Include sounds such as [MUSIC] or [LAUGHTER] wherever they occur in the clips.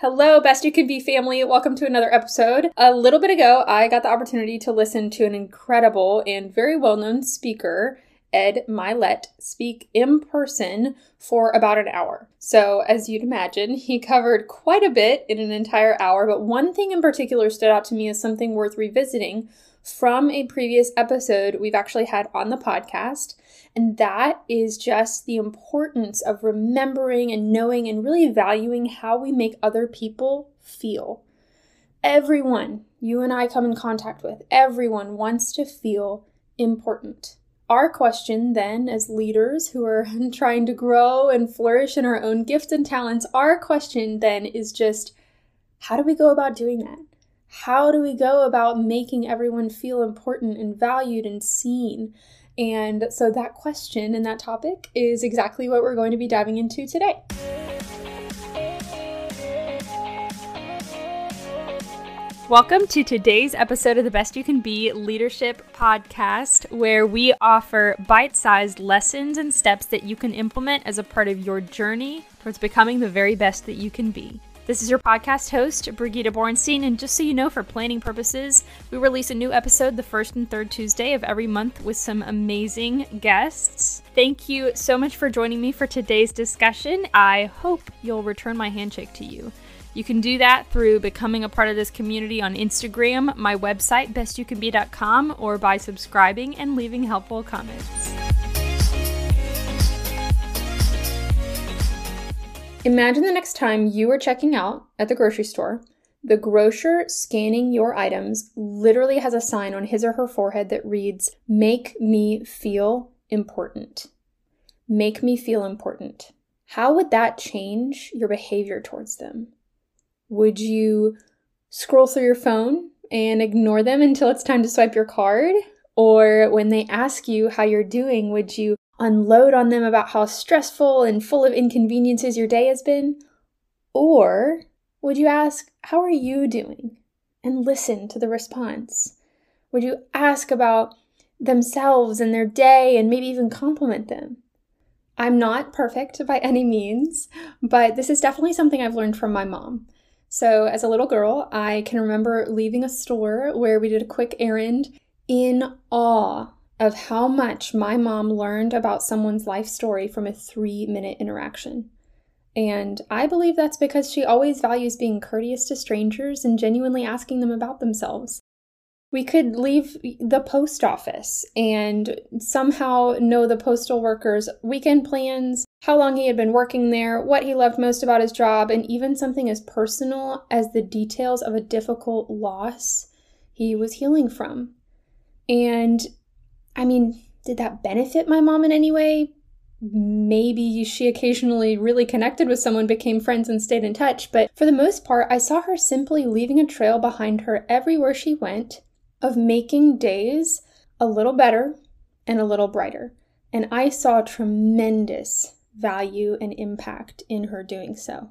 Hello, Best You Could Be family. Welcome to another episode. A little bit ago, I got the opportunity to listen to an incredible and very well known speaker, Ed Mylett, speak in person for about an hour. So, as you'd imagine, he covered quite a bit in an entire hour, but one thing in particular stood out to me as something worth revisiting from a previous episode we've actually had on the podcast. And that is just the importance of remembering and knowing and really valuing how we make other people feel. Everyone you and I come in contact with, everyone wants to feel important. Our question, then, as leaders who are [LAUGHS] trying to grow and flourish in our own gifts and talents, our question then is just how do we go about doing that? How do we go about making everyone feel important and valued and seen? And so that question and that topic is exactly what we're going to be diving into today. Welcome to today's episode of the Best You Can Be Leadership Podcast, where we offer bite sized lessons and steps that you can implement as a part of your journey towards becoming the very best that you can be. This is your podcast host, Brigitte Bornstein, and just so you know, for planning purposes, we release a new episode the first and third Tuesday of every month with some amazing guests. Thank you so much for joining me for today's discussion. I hope you'll return my handshake to you. You can do that through becoming a part of this community on Instagram, my website, bestyoucanbe.com, or by subscribing and leaving helpful comments. Imagine the next time you are checking out at the grocery store, the grocer scanning your items literally has a sign on his or her forehead that reads, Make me feel important. Make me feel important. How would that change your behavior towards them? Would you scroll through your phone and ignore them [LAUGHS] until it's time to swipe your card? Or when they ask you how you're doing, would you unload on them about how stressful and full of inconveniences your day has been? Or would you ask, How are you doing? and listen to the response? Would you ask about themselves and their day and maybe even compliment them? I'm not perfect by any means, but this is definitely something I've learned from my mom. So, as a little girl, I can remember leaving a store where we did a quick errand in awe of how much my mom learned about someone's life story from a three minute interaction. And I believe that's because she always values being courteous to strangers and genuinely asking them about themselves. We could leave the post office and somehow know the postal worker's weekend plans, how long he had been working there, what he loved most about his job, and even something as personal as the details of a difficult loss he was healing from. And I mean, did that benefit my mom in any way? Maybe she occasionally really connected with someone, became friends, and stayed in touch, but for the most part, I saw her simply leaving a trail behind her everywhere she went of making days a little better and a little brighter. And I saw tremendous value and impact in her doing so.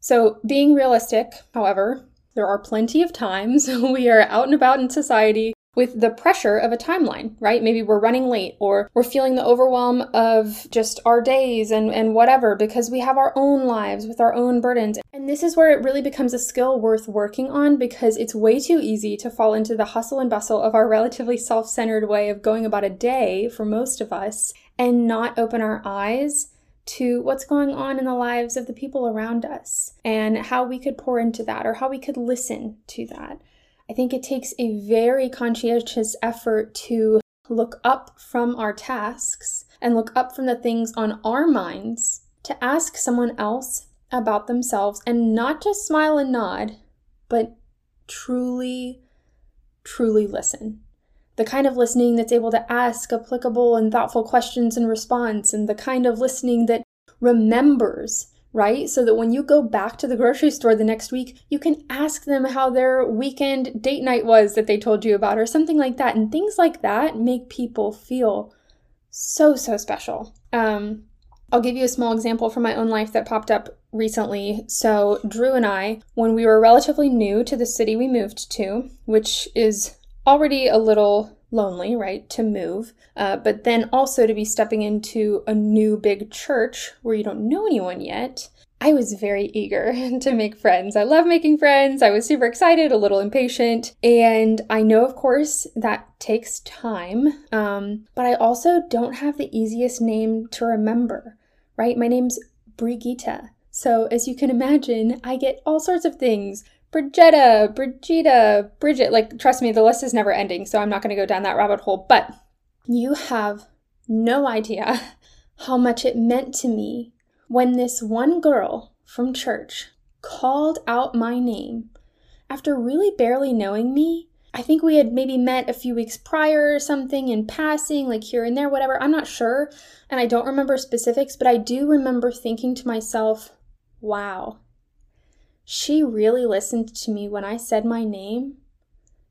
So, being realistic, however, there are plenty of times [LAUGHS] we are out and about in society with the pressure of a timeline, right? Maybe we're running late or we're feeling the overwhelm of just our days and, and whatever because we have our own lives with our own burdens. And this is where it really becomes a skill worth working on because it's way too easy to fall into the hustle and bustle of our relatively self centered way of going about a day for most of us and not open our eyes to what's going on in the lives of the people around us and how we could pour into that or how we could listen to that. I think it takes a very conscientious effort to look up from our tasks and look up from the things on our minds to ask someone else about themselves and not just smile and nod, but truly, truly listen. The kind of listening that's able to ask applicable and thoughtful questions in response, and the kind of listening that remembers right? So that when you go back to the grocery store the next week, you can ask them how their weekend date night was that they told you about, or something like that. And things like that make people feel so, so special. Um, I'll give you a small example from my own life that popped up recently. So, Drew and I, when we were relatively new to the city we moved to, which is already a little lonely, right, to move, uh, but then also to be stepping into a new big church where you don't know anyone yet. I was very eager [LAUGHS] to make friends. I love making friends. I was super excited, a little impatient. And I know, of course, that takes time. Um, but I also don't have the easiest name to remember, right? My name's Brigitte. So, as you can imagine, I get all sorts of things Brigitta, Brigida, Bridget. Like, trust me, the list is never ending. So, I'm not going to go down that rabbit hole. But you have no idea how much it meant to me when this one girl from church called out my name after really barely knowing me. I think we had maybe met a few weeks prior or something in passing, like here and there, whatever. I'm not sure. And I don't remember specifics, but I do remember thinking to myself, wow, she really listened to me when I said my name.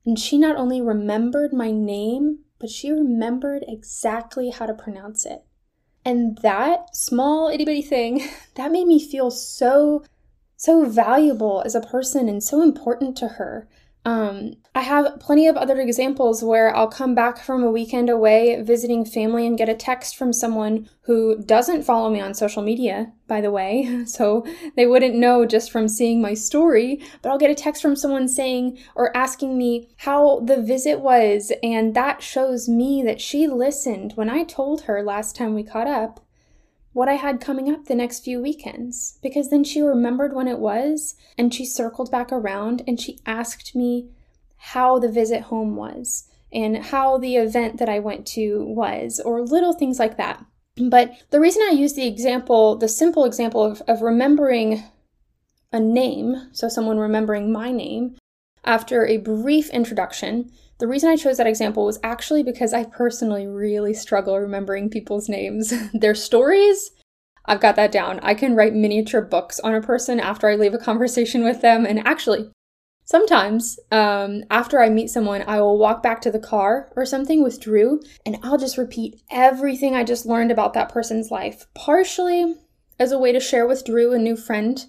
And she not only remembered my name, but she remembered exactly how to pronounce it. And that small itty bitty thing, [LAUGHS] that made me feel so, so valuable as a person and so important to her. Um, I have plenty of other examples where I'll come back from a weekend away visiting family and get a text from someone who doesn't follow me on social media, by the way, [LAUGHS] so they wouldn't know just from seeing my story, but I'll get a text from someone saying or asking me how the visit was, and that shows me that she listened. When I told her last time we caught up what I had coming up the next few weekends because then she remembered when it was and she circled back around and she asked me how the visit home was and how the event that I went to was or little things like that. But the reason I use the example, the simple example of, of remembering a name, so someone remembering my name, after a brief introduction, the reason I chose that example was actually because I personally really struggle remembering people's names. [LAUGHS] Their stories, I've got that down. I can write miniature books on a person after I leave a conversation with them. And actually, sometimes um, after I meet someone, I will walk back to the car or something with Drew and I'll just repeat everything I just learned about that person's life, partially as a way to share with Drew, a new friend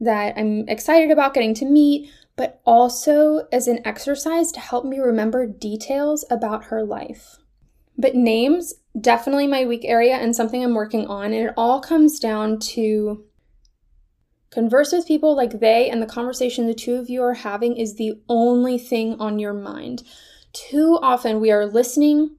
that I'm excited about getting to meet, but also as an exercise to help me remember details about her life. But names, definitely my weak area and something I'm working on. And it all comes down to converse with people like they and the conversation the two of you are having is the only thing on your mind. Too often we are listening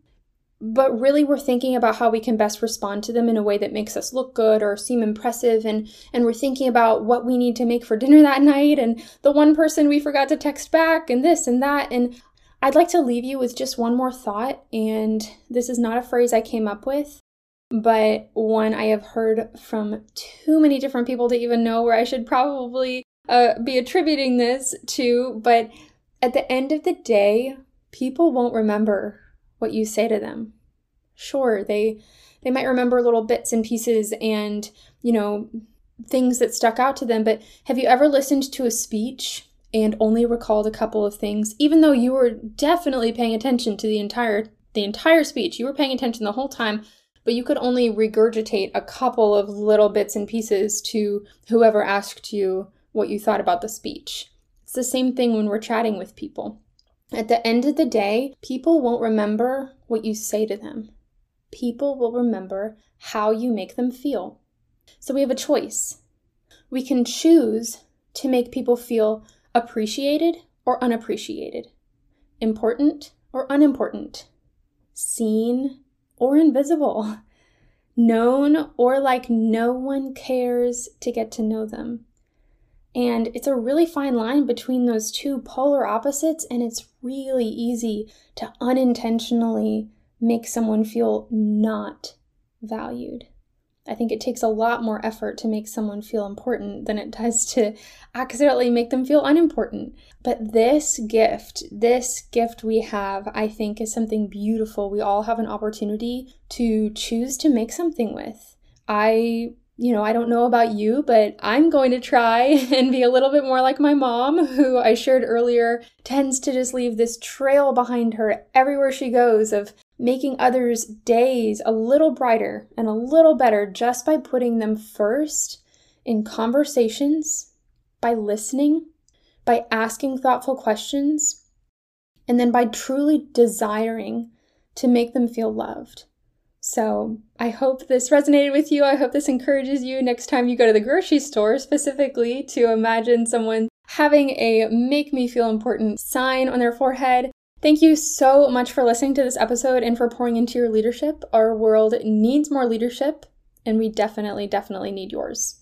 but really we're thinking about how we can best respond to them in a way that makes us look good or seem impressive and and we're thinking about what we need to make for dinner that night and the one person we forgot to text back and this and that and I'd like to leave you with just one more thought and this is not a phrase I came up with but one I have heard from too many different people to even know where I should probably uh, be attributing this to but at the end of the day people won't remember what you say to them. Sure, they they might remember little bits and pieces and, you know, things that stuck out to them, but have you ever listened to a speech and only recalled a couple of things even though you were definitely paying attention to the entire the entire speech. You were paying attention the whole time, but you could only regurgitate a couple of little bits and pieces to whoever asked you what you thought about the speech. It's the same thing when we're chatting with people. At the end of the day, people won't remember what you say to them. People will remember how you make them feel. So we have a choice. We can choose to make people feel appreciated or unappreciated, important or unimportant, seen or invisible, [LAUGHS] known or like no one cares to get to know them. And it's a really fine line between those two polar opposites, and it's really easy to unintentionally make someone feel not valued. I think it takes a lot more effort to make someone feel important than it does to accidentally make them feel unimportant. But this gift, this gift we have, I think is something beautiful. We all have an opportunity to choose to make something with. I you know, I don't know about you, but I'm going to try [LAUGHS] and be a little bit more like my mom, who I shared earlier tends to just leave this trail behind her everywhere she goes of making others' days a little brighter and a little better just by putting them first in conversations, by listening, by asking thoughtful questions, and then by truly desiring to make them feel loved. So I hope this resonated with you. I hope this encourages you next time you go to the grocery store, specifically to imagine someone having a make me feel important sign on their forehead. Thank you so much for listening to this episode and for pouring into your leadership. Our world needs more leadership, and we definitely, definitely need yours.